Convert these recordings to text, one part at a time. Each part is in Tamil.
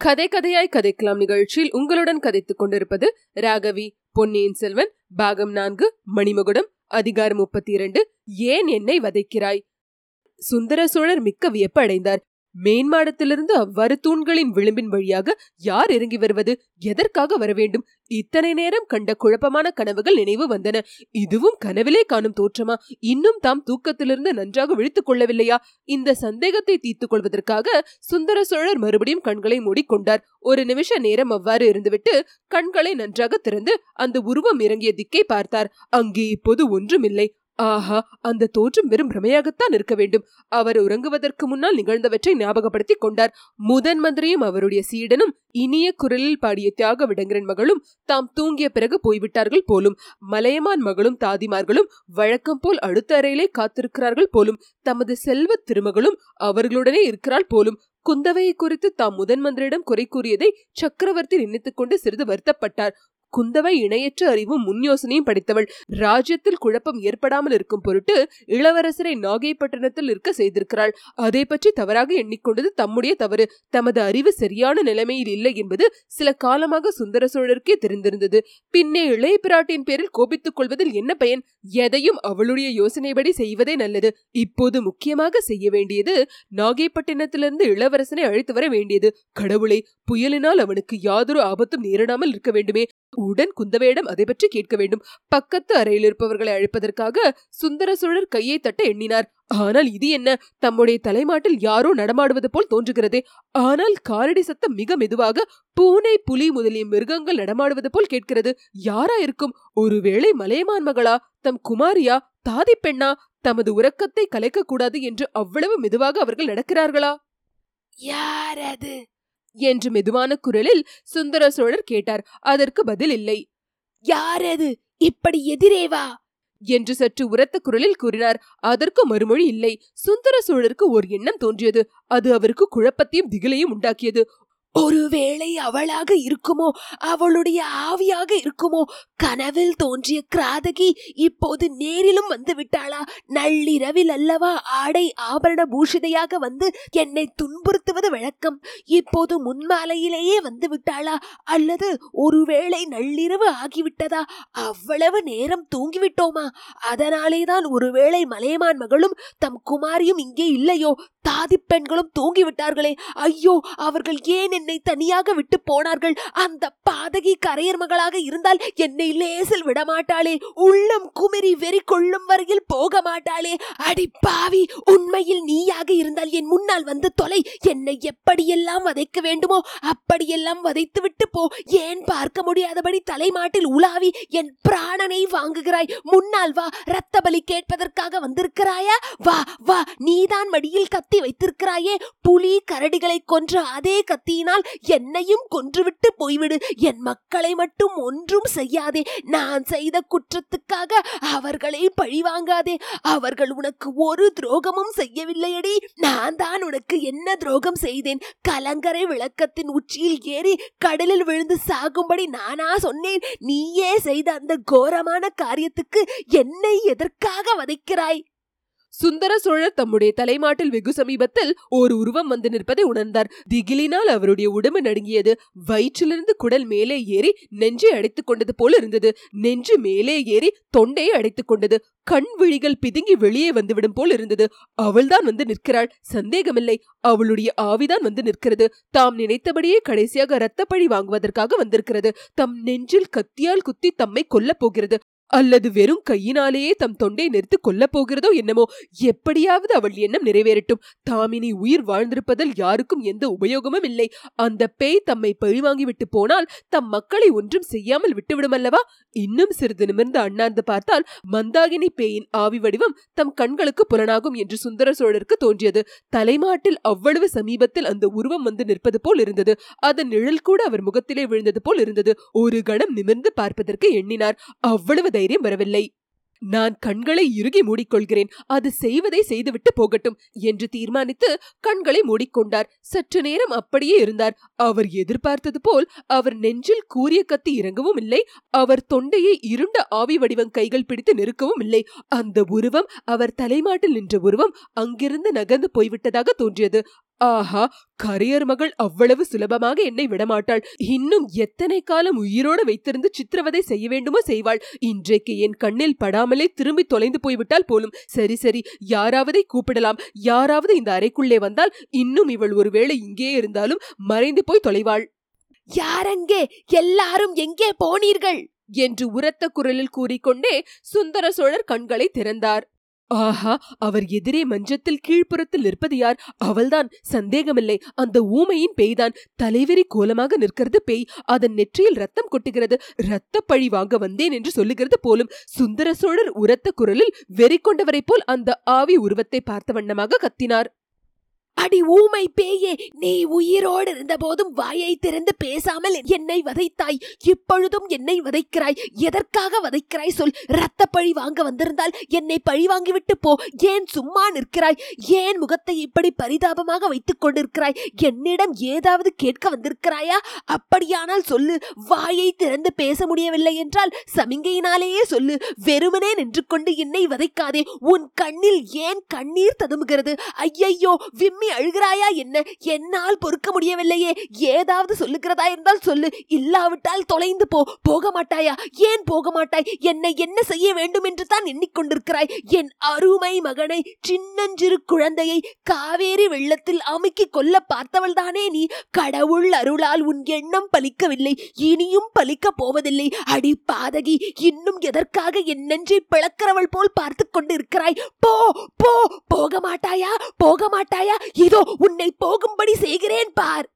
கதை கதையாய் கதைக்கலாம் நிகழ்ச்சியில் உங்களுடன் கதைத்துக் கொண்டிருப்பது ராகவி பொன்னியின் செல்வன் பாகம் நான்கு மணிமகுடம் அதிகாரம் முப்பத்தி இரண்டு ஏன் என்னை வதைக்கிறாய்? சுந்தர சோழர் மிக்க வியப்பு அடைந்தார் மேன்மாடத்திலிருந்து அவ்வாறு தூண்களின் விளிம்பின் வழியாக யார் இறங்கி வருவது? எதற்காக வர வேண்டும்? இத்தனை நேரம் கண்ட குழப்பமான கனவுகள் நினைவு வந்தன. இதுவும் கனவிலே காணும் தோற்றமா? இன்னும் தாம் தூக்கத்திலிருந்து நன்றாக விழித்துக் கொள்ளவில்லையா? இந்த சந்தேகத்தை தீர்த்துக் கொள்வதற்காக சுந்தர சோழர் மறுபடியும் கண்களை மூடிக்கொண்டார். ஒரு நிமிஷ நேரம் அவ்வாறு இருந்துவிட்டு கண்களை நன்றாக திறந்து அந்த உருவம் இறங்கிய திக்கை பார்த்தார். அங்கே இப்போது ஒன்றுமில்லை. ஆஹா அந்த தோற்றம் வெறும் பிரமையாகத்தான் இருக்க வேண்டும். அவர் உறங்குவதற்கு முன்னால் நிகழ்ந்தவற்றை ஞாபகப்படுத்தி கொண்டார். முதன் மந்திரியும் அவருடைய சீடனும் இனிய குரலில் பாடிய தியாக விடங்கரன் மகளும் தாம் தூங்கிய பிறகு போய்விட்டார்கள் போலும். மலையமான் மகளும் தாதிமார்களும் வழக்கம் போல் அடுத்த அறையிலே காத்திருக்கிறார்கள் போலும். தமது செல்வ திருமகளும் அவர்களுடனே இருக்கிறாள் போலும். குந்தவையை குறித்து தாம் முதன் மந்திரியிடம் குறை கூறியதை சக்கரவர்த்தி நினைத்துக் கொண்டு சிறிது வருத்தப்பட்டார். குந்தவை இணையற்ற அறிவும் முன் யோசனையும் படித்தவள். ராஜ்யத்தில் குழப்பம் ஏற்படாமல் இருக்கும் பொருட்டு இளவரசரை நாகைப்பட்டினத்தில் இருக்க செய்திருக்கிறாள். அதை பற்றி தவறாக எண்ணிக்கொண்டது தம்முடைய தவறு. தமது அறிவு சரியான நிலைமையில் இல்லை என்பது சில காலமாக சுந்தர சோழருக்கே தெரிந்திருந்தது. பின்னே இளைய பிராட்டியின் பேரில் கோபித்துக் கொள்வதில் என்ன பயன்? எதையும் அவளுடைய யோசனைப்படி செய்வதே நல்லது. இப்போது முக்கியமாக செய்ய வேண்டியது நாகைப்பட்டினத்திலிருந்து இளவரசனை அழைத்து வர வேண்டியது. கடவுளை புயலினால் அவனுக்கு யாதொரு ஆபத்தும் நேரிடாமல் இருக்க வேண்டுமே. உடன் குந்தவையிடம் அதை பற்றி கேட்க வேண்டும். பக்கத்து அறையில் இருப்பவர்களை அழைப்பதற்காக சுந்தர சோழர் கையை தட்ட எண்ணினார். ஆனால் இது என்ன? தம்முடைய தலைமாட்டில் யாரோ நடமாடுவது போல் தோன்றுகிறது. ஆனால் காரடி சத்தம் மிக மெதுவாக பூனை புலி முதலிய மிருகங்கள் நடமாடுவது போல் கேட்கிறது. யாரா இருக்கும்? ஒருவேளை மலையமான் மகளா? தம் குமாரியா? தாதி பெண்ணா? தமது உறக்கத்தை கலைக்க கூடாது என்று அவ்வளவு மெதுவாக அவர்கள் நடக்கிறார்களா? யார் அது? என்று மெதுவான குரலில் சுந்தர சோழர் கேட்டார். அதற்கு பதில் இல்லை. யார் அது? இப்படி எதிரேவா என்று சற்று உரத்த குரலில் கூறினார். அதற்கு மறுமொழி இல்லை. சுந்தர சோழருக்கு ஒரு எண்ணம் தோன்றியது. அது அவருக்கு குழப்பத்தையும் திகிலையும் உண்டாக்கியது. ஒருவேளை அவளாக இருக்குமோ அவளுடைய ஆவியாக இருக்குமோ? கனவில் தோன்றிய கிராதகி இப்போது நேரிலும் வந்து விட்டாளா? நள்ளிரவில் அல்லவா ஆடை ஆபரண பூஷிதையாக வந்து என்னை துன்புறுத்துவது வழக்கம்? இப்போது முன்மாலையிலேயே வந்து விட்டாளா? அல்லது ஒருவேளை நள்ளிரவு ஆகிவிட்டதா? அவ்வளவு நேரம் தூங்கிவிட்டோமா? அதனாலேதான் ஒருவேளை மலையமான் மகளும் தம் குமாரியும் இங்கே இல்லையோ? தாதி பெண்களும் தூங்கிவிட்டார்களே. ஐயோ அவர்கள் ஏன் என்னை தனியாக விட்டு போனார்கள்? அந்த பாதகி கரையர் மகளாக இருந்தால் என்னை லேசில் விடமாட்டாளே. உள்ளம் குமரி வெறி கொள்ளும் வரையில் போக மாட்டாளே அடி பாவி உண்மையில் நீயாக இருந்தால் என் முன்னால் வந்து தொலை. என்னை எப்படியெல்லாம் வதைக்க வேண்டுமோ அப்படியெல்லாம் வதைத்து விட்டு போ. ஏன் பார்க்க முடியாதபடி தலைமாட்டில் உலாவி என் பிராணனை வாங்குகிறாய். முன்னால் வா ரத்த பலி கேட்பதற்காக வந்திருக்கிறாயா? வா வா நீதான் மடியில் கத்தி வைத்திருக்கிறாயே? புலி கரடிகளை கொன்ற அதே கத்தியினால் என்னையும் கொன்றுவிட்டு போய்விடு. என் மக்களை மட்டும் ஒன்றும் செய்யாதே. நான் செய்த குற்றத்துக்காக அவர்களை பழிவாங்காதே. அவர்கள் உனக்கு ஒரு துரோகமும் செய்யவில்லையடி. நான் தான் உனக்கு என்ன துரோகம் செய்தேன்? கலங்கரை விளக்கத்தின் உச்சியில் ஏறி கடலில் விழுந்து சாகும்படி நானா சொன்னேன்? நீயே செய்த அந்த கோரமான காரியத்துக்கு என்னை எதற்காக வதைக்கிறாய்? சுந்தர சோழர் தம்முடைய தலைமாட்டில் வெகு சமீபத்தில் ஒரு உருவம் வந்து நிற்பதை உணர்ந்தார். திகிலினால் அவருடைய உடம்பு நடுங்கியது. வயிற்றிலிருந்து குடல் மேலே ஏறி நெஞ்சை அடைத்துக் கொண்டது போல இருந்தது. நெஞ்சு மேலே ஏறி தொண்டையை அடைத்துக் கொண்டது. கண் விழிகள் பிதுங்கி வெளியே வந்துவிடும் போல் இருந்தது. அவள்தான் வந்து நிற்கிறாள். சந்தேகமில்லை. அவளுடைய ஆவிதான் வந்து நிற்கிறது. தாம் நினைத்தபடியே கடைசியாக இரத்தப்பழி வாங்குவதற்காக வந்திருக்கிறது. தம் நெஞ்சில் கத்தியால் குத்தி தம்மை கொல்லப் போகிறது. அல்லது வெறும் கையினாலேயே தம் தொண்டை நிறுத்து கொல்லப் போகிறதோ என்னமோ? எப்படியாவது அவள் எண்ணம் நிறைவேறட்டும். தாமினி உயிர் வாழ்ந்திருப்பதில் யாருக்கும் எந்த உபயோகமும் இல்லை. அந்த பேய் தம்மை பழிவாங்கிவிட்டு போனால் தம் மக்களை ஒன்றும் செய்யாமல் விட்டுவிடும் அல்லவா இன்னும் சிறிது நிமிர்ந்து அண்ணாந்து பார்த்தால் மந்தாகினி பேயின் ஆவி வடிவம் தம் கண்களுக்கு புலனாகும் என்று சுந்தர சோழருக்கு தோன்றியது. தலைமாட்டில் அவ்வளவு சமீபத்தில் அந்த உருவம் வந்து நிற்பது போல் இருந்தது. அதன் நிழல் கூட அவர் முகத்திலே விழுந்தது போல் இருந்தது. ஒரு கணம் நிமிர்ந்து பார்ப்பதற்கு எண்ணினார். அவ்வளவு தைரியம் வரவில்லை. நான் கண்களை இறுகி மூடிக்கொள்கிறேன். அது செய்வதை செய்துவிட்டு போகட்டும் என்று தீர்மானித்து கண்களை மூடிக்கொண்டார். சற்று நேரம் அப்படியே இருந்தார். அவர் எதிர்பார்த்தது போல் அவர் நெஞ்சில் கூரிய கத்தி இறங்கவும் இல்லை. அவர் தொண்டையை இருண்ட ஆவி வடிவம் கைகள் பிடித்து நெருக்கவும் இல்லை. அந்த உருவம் அவர் தலைமாட்டில் நின்ற உருவம் அங்கிருந்து நகர்ந்து போய்விட்டதாக தோன்றியது. ஆஹா கரையர் மகள் அவ்வளவு சுலபமாக என்னை விடமாட்டாள். இன்னும் எத்தனை காலம் உயிரோடு வைத்திருந்து சித்திரவதை செய்ய வேண்டுமோ செய்வாள். இன்றைக்கு என் கண்ணில் படாமலே திரும்பி தொலைந்து போய்விட்டால் போலும். சரி சரி யாராவதை கூப்பிடலாம்? யாராவது இந்த அறைக்குள்ளே வந்தால் இன்னும் இவள் ஒருவேளை இங்கே இருந்தாலும் மறைந்து போய் தொலைவாள். யாரங்கே? எல்லாரும் எங்கே போனீர்கள்? என்று உரத்த குரலில் கூறிக்கொண்டே சுந்தர சோழர் கண்களை திறந்தார். ஆஹா அவர் எதிரே மஞ்சத்தில் கீழ்ப்புறத்தில் நிற்பது யார்? அவள்தான். சந்தேகமில்லை. அந்த ஊமையின் பேய்தான். தலைவரி கோலமாக நிற்கிறது பேய். அதன் நெற்றியில் ரத்தம் கொட்டுகிறது. ரத்த பழி வாங்க வந்தேன் என்று சொல்லுகிறது போலும் சுந்தர சோழர் உரத்த குரலில் வெறி கொண்டவரைப் போல் அந்த ஆவி உருவத்தை பார்த்த வண்ணமாக கத்தினார். அடி ஊமை பேயே நீ உயிரோடு இருந்த போதும் வாயை திறந்து பேசாமல் என்னை வதைத்தாய். இப்பொழுதும் என்னை வதைக்கிறாய். எதற்காக வதைக்கிறாய் சொல். ரத்த பழி வாங்க வந்திருந்தால் என்னை பழி வாங்கிவிட்டு போ. ஏன் சும்மா நிற்கிறாய்? ஏன் முகத்தை இப்படி பரிதாபமாக வைத்துக் கொண்டிருக்கிறாய்? என்னிடம் ஏதாவது கேட்க வந்திருக்கிறாயா? அப்படியானால் சொல்லு. வாயை திறந்து பேச முடியவில்லை என்றால் சமிங்கையினாலேயே சொல்லு. வெறுமனே நின்று கொண்டு என்னை வதைக்காதே. உன் கண்ணில் ஏன் கண்ணீர் ததுமுகிறது ஐயையோ விம்மி அழுகிறாயா என்ன? என்னால் பொறுக்க முடியவில்லையே. ஏதாவது சொல்லுகிறதா என்றால் சொல்லு. இல்லாவிட்டால் தொலைந்து போ. போக மாட்டாயா? ஏன் போக மாட்டாய்? என்னை என்ன செய்ய வேண்டும் என்று தான் எண்ணிக்கொண்டிருக்கிறாய். என் அருமை மகனை சின்னஞ்சிறு குழந்தையை காவேரி வெள்ளத்தில் அமுக்கி கொல்ல பார்த்தவள் தானே நீ? கடவுள் அருளால் உன் எண்ணம் பலிக்கவில்லை. இனியும் பலிக்கப் போவதில்லை. அடி பாதகி இன்னும் எதற்காக என் நெஞ்சை பிளக்கிறவள் போல் பார்த்து கொண்டிருக்கிறாய்? போ போ. போக மாட்டாயா? போக மாட்டாயா? இதோ உன்னை போகும்படி செய்கிறேன் பார்.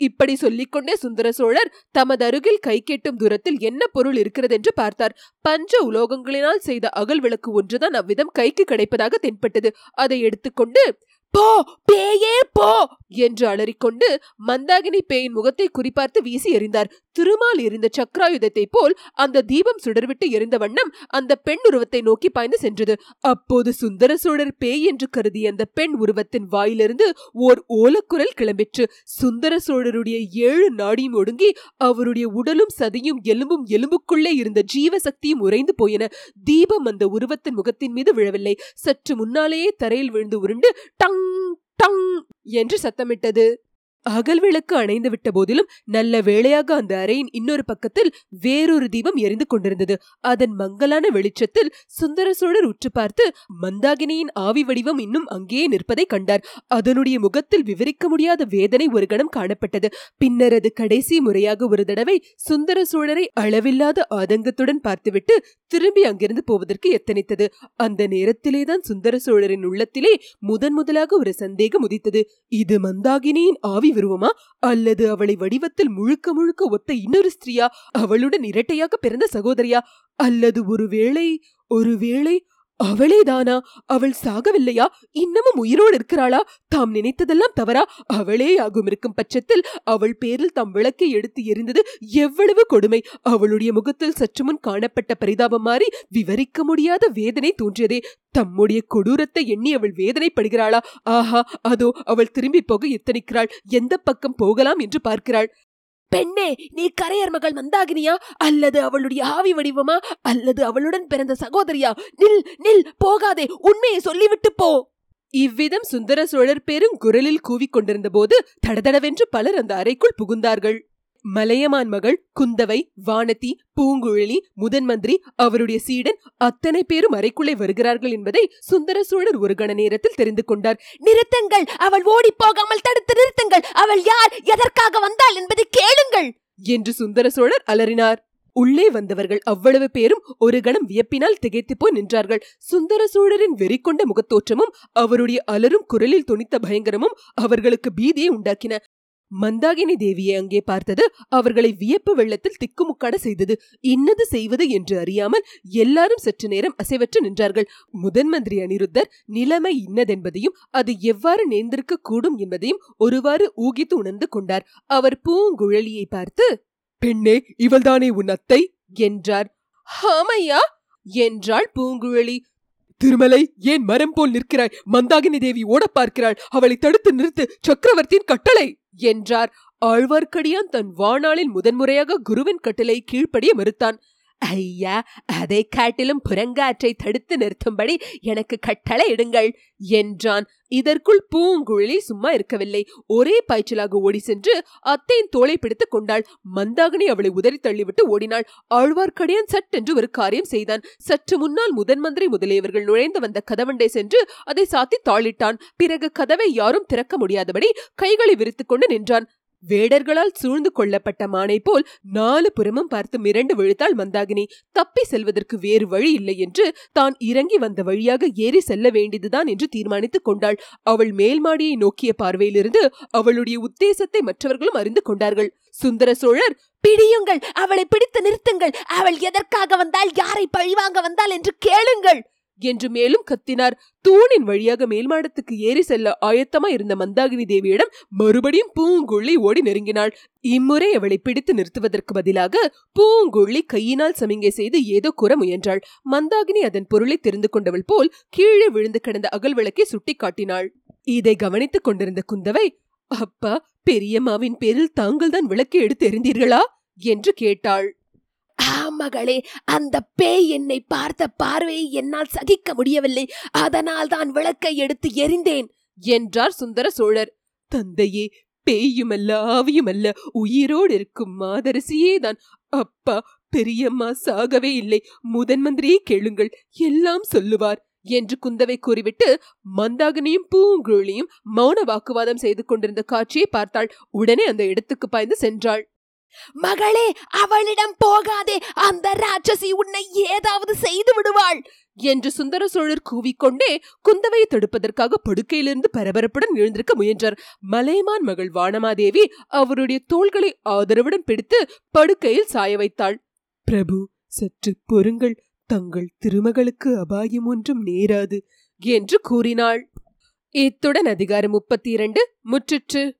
இப்படி சொல்லிக்கொண்டே சுந்தர சோழர் தமது அருகில் கை கேட்டும் தூரத்தில் என்ன பொருள் இருக்கிறது என்று பார்த்தார். பஞ்ச உலோகங்களினால் செய்த அகல் விளக்கு ஒன்றுதான் அவ்விதம் கைக்கு கிடைப்பதாக தென்பட்டது. அதை எடுத்துக்கொண்டு போ பேயே போ என்று அலறிக்கொண்டு மந்தாகினி பேயின் முகத்தை குறிப்பார்த்து வீசி எறிந்தார். திருமால் எரிந்த சக்கராயுதத்தை போல் அந்த தீபம் சுடர்விட்டு எரிந்த வண்ணம் அந்த பெண் உருவத்தை நோக்கி பாய்ந்து சென்றது. அப்போது சுந்தர சோழர் பேய் என்று கருதிய அந்த பெண் உருவத்தின் வாயிலிருந்து ஓர் ஓலக்குரல் கிளம்பிற்று. சுந்தர சோழருடைய ஏழு நாடியும் ஒடுங்கி அவருடைய உடலும் சதியும் எலும்பும் எலும்புக்குள்ளே இருந்த ஜீவசக்தியும் உறைந்து போயின. தீபம் அந்த உருவத்தின் முகத்தின் மீது விழவில்லை. சற்று முன்னாலேயே தரையில் விழுந்து உருண்டு டங் டங் என்று சத்தமிட்டது. அகல் விளக்கு அணைந்து விட்ட போதிலும் நல்ல வேளையாக அந்த அறையின் இன்னொரு பக்கத்தில் வேறொரு தீபம் எரிந்து கொண்டிருந்தது. அதன் மங்கலான வெளிச்சத்தில் சுந்தர சோழர் உற்று பார்த்து மந்தாகினியின் ஆவி வடிவம் இன்னும் அங்கேயே நிற்பதை கண்டார். அதனுடைய முகத்தில் விவரிக்க முடியாத வேதனை ஒரு கணம் காணப்பட்டது. பின்னர் அது கடைசி முறையாக ஒரு தடவை சுந்தர சோழரை அளவில்லாத ஆதங்கத்துடன் பார்த்துவிட்டு திரும்பி அங்கிருந்து போவதற்கு எத்தனித்தது. அந்த நேரத்திலேதான் சுந்தர சோழரின் உள்ளத்திலே முதன் முதலாக ஒரு சந்தேகம் உதித்தது. இது மந்தாகினியின் ஆவி விருவமா அல்லது அவளை வடிவத்தில் முழுக்க முழுக்க ஒத்த இன்னொரு ஸ்திரியா? அவளுடன் இரட்டையாக பிறந்த சகோதரியா? அல்லது ஒருவேளை ஒருவேளை அவளேதானா? அவள் சாகவில்லையா? இன்னமும் உயிரோடு இருக்கிறாளா? தாம் நினைத்ததெல்லாம் தவறா? அவளே ஆகும் இருக்கும் பட்சத்தில் அவள் பேரில் தம் விளக்கை எடுத்து எரிந்தது எவ்வளவு கொடுமை! அவளுடைய முகத்தில் சற்று முன் காணப்பட்ட பரிதாபம் மாறி விவரிக்க முடியாத வேதனை தோன்றியதே! தம்முடைய கொடூரத்தை எண்ணி அவள் வேதனைப்படுகிறாளா? ஆஹா அதோ அவள் திரும்பி போக எத்தனிக்கிறாள்? எந்த பக்கம் போகலாம் என்று பார்க்கிறாள்? பெண்ணே நீ கரையர் மகள் மந்தாகினியா? அல்லது அவளுடைய ஆவி வடிவமா? அல்லது அவளுடன் பிறந்த சகோதரியா? நில் நில் போகாதே உண்மையை சொல்லிவிட்டு போ. இவ்விதம் சுந்தர சோழர் பெரும் குரலில் கூவிக்கொண்டிருந்த போது தடதடவென்று பலர் அந்த அறைக்குள் புகுந்தார்கள். மலையமான் மகள் குந்தவை வானதி பூங்குழலி முதன் மந்திரி அவருடைய சீடன் அத்தனை பேரும் அறைக்குள்ளே வருகிறார்கள் என்பதை சுந்தர சோழர் ஒரு கண நேரத்தில் தெரிந்து கொண்டார். நிறுத்துங்கள்! அவள் ஓடி போகாமல் தடுத்து நிறுத்துங்கள்! அவள் யார்? எதற்காக வந்தாள் என்பதை கேளுங்கள்! என்று சுந்தர சோழர் அலறினார். உள்ளே வந்தவர்கள் அவ்வளவு பேரும் ஒரு கணம் வியப்பினால் திகைத்து போய் நின்றார்கள். சுந்தர சோழரின் வெறிக்கொண்ட முகத்தோற்றமும் அவருடைய அலரும் குரலில் துணித்த பயங்கரமும் அவர்களுக்கு பீதியை உண்டாக்கின. மந்தாகினி தேவியை அங்கே பார்த்தது அவர்களை வியப்பு வெள்ளத்தில் திக்குமுக்காட செய்தது. இன்னது செய்வது என்று அறியாமல் எல்லாரும் சற்று நேரம் அசைவற்று நின்றார்கள். முதன் மந்திரி அனிருத்தர் நிலைமை இன்னதென்பதையும் அது எவ்வாறு நேர்ந்திருக்க கூடும் என்பதையும் ஒருவாறு ஊகித்து உணர்ந்து கொண்டார். அவர் பூங்குழலியை பார்த்து பெண்ணே இவள்தானே உன் அத்தை? என்றார். ஹாமையா என்றாள் பூங்குழலி. திருமலை ஏன் மரம் போல் நிற்கிறாய்? மந்தாகினி தேவி ஓட பார்க்கிறாள். அவளை தடுத்து நிறுத்து சக்கரவர்த்தியின் கட்டளை! என்றார். ஆழ்வார்க்கடியான் தன் வாணாளில் முதன்முறையாக குருவின் கட்டளை கீழ்ப்படிய மறுத்தான். ஐயா அதை காட்டிலும் புறங்காற்றை தடுத்து நிறுத்தும்படி எனக்கு கட்டளை இடுங்கள் என்றான். இதற்குள் பூங்குழலி சும்மா இருக்கவில்லை. ஒரே பாய்ச்சலாக ஓடி சென்று அத்தையின் தோளை பிடித்துக் கொண்டாள். மந்தாகினி அவளை உதறி தள்ளிவிட்டு ஓடினாள். ஆழ்வார்க்கடியான் சட்டென்று ஒரு காரியம் செய்தான். சற்று முன்னால் முதன் மந்திரி முதலியவர்கள் நுழைந்து வந்த கதவண்டை சென்று அதை சாத்தி தாளிட்டான். பிறகு கதவை யாரும் திறக்க முடியாதபடி கைகளை விரித்துக்கொண்டு நின்றான். வேடர்களால் சூழ்ந்து கொள்ளப்பட்ட மானை போல் நாலு புறமும் பார்த்து மிரண்டு விழுத்தாள் மந்தாகினி. தப்பி செல்வதற்கு வேறு வழி இல்லை என்று தான் இறங்கி வந்த வழியாக ஏறி செல்ல வேண்டியதுதான் என்று தீர்மானித்துக் கொண்டாள். அவள் மேல் மாடியை நோக்கிய பார்வையிலிருந்து அவளுடைய உத்தேசத்தை மற்றவர்களும் அறிந்து கொண்டார்கள். சுந்தர சோழர் பிடியுங்கள் அவளை பிடித்து நிறுத்துங்கள். அவள் எதற்காக வந்தால் யாரை பழிவாங்க வந்தால் என்று கேளுங்கள். என்று மேலும் கத்தினார். தூணின் வழியாக மேல்மாடத்துக்கு ஏறி செல்ல ஆயத்தமாய் இருந்த மந்தாகினி தேவியிடம் மறுபடியும் பூங்குள்ளி ஓடி நெருங்கினாள். இம்முறை அவளை பிடித்து நிறுத்துவதற்கு பதிலாக பூங்குள்ளி கையினால் சமிங்கை செய்து ஏதோ கூற முயன்றாள். மந்தாகினி அதன் பொருளை தெரிந்து கொண்டவள் போல் கீழே விழுந்து கிடந்த அகல் விளக்கை சுட்டி காட்டினாள். இதை கவனித்துக் கொண்டிருந்த குந்தவை அப்பா பெரியம்மாவின் பேரில் தாங்கள்தான் விளக்கை எடுத்து எறிந்தீர்களா? என்று கேட்டாள். மகளே அந்த பேய் என்னை பார்த்த பார்வையை என்னால் சகிக்க முடியவில்லை. அதனால் தான் விளக்கை எடுத்து எரிந்தேன் என்றார் சுந்தர சோழர். தந்தையே பேயுமல்ல ஆவியுமல்ல உயிரோடு இருக்கும் மாதரசியே தான். அப்பா பெரியம்மா சாகவே இல்லை. முதன் மந்திரியை கேளுங்கள் எல்லாம் சொல்லுவார் என்று குந்தவை கூறிவிட்டு மந்தாகினியும் பூங்குழலியும் மௌன வாக்குவாதம் செய்து கொண்டிருந்த காட்சியை பார்த்தாள். உடனே அந்த இடத்துக்கு பாய்ந்து சென்றாள். மகளே அவளிடம் போகாதே. அந்த ராட்சசி உன்னை ஏதாவது செய்து விடுவாள் என்று சுந்தர சோழர் கூவிக்கொண்டே குந்தவையை தடுப்பதற்காக படுக்கையிலிருந்து பரபரப்புடன் எழுந்திருக்க முயன்றார். மலையமான் மகள் வானமாதேவி அவருடைய தோள்களை ஆதரவுடன் பிடித்து படுக்கையில் சாய வைத்தாள். பிரபு சற்று பொறுங்கள். தங்கள் திருமகளுக்கு அபாயம் ஒன்றும் நேராது என்று கூறினாள். இத்துடன் அதிகாரம் முப்பத்தி இரண்டு முற்றிற்று.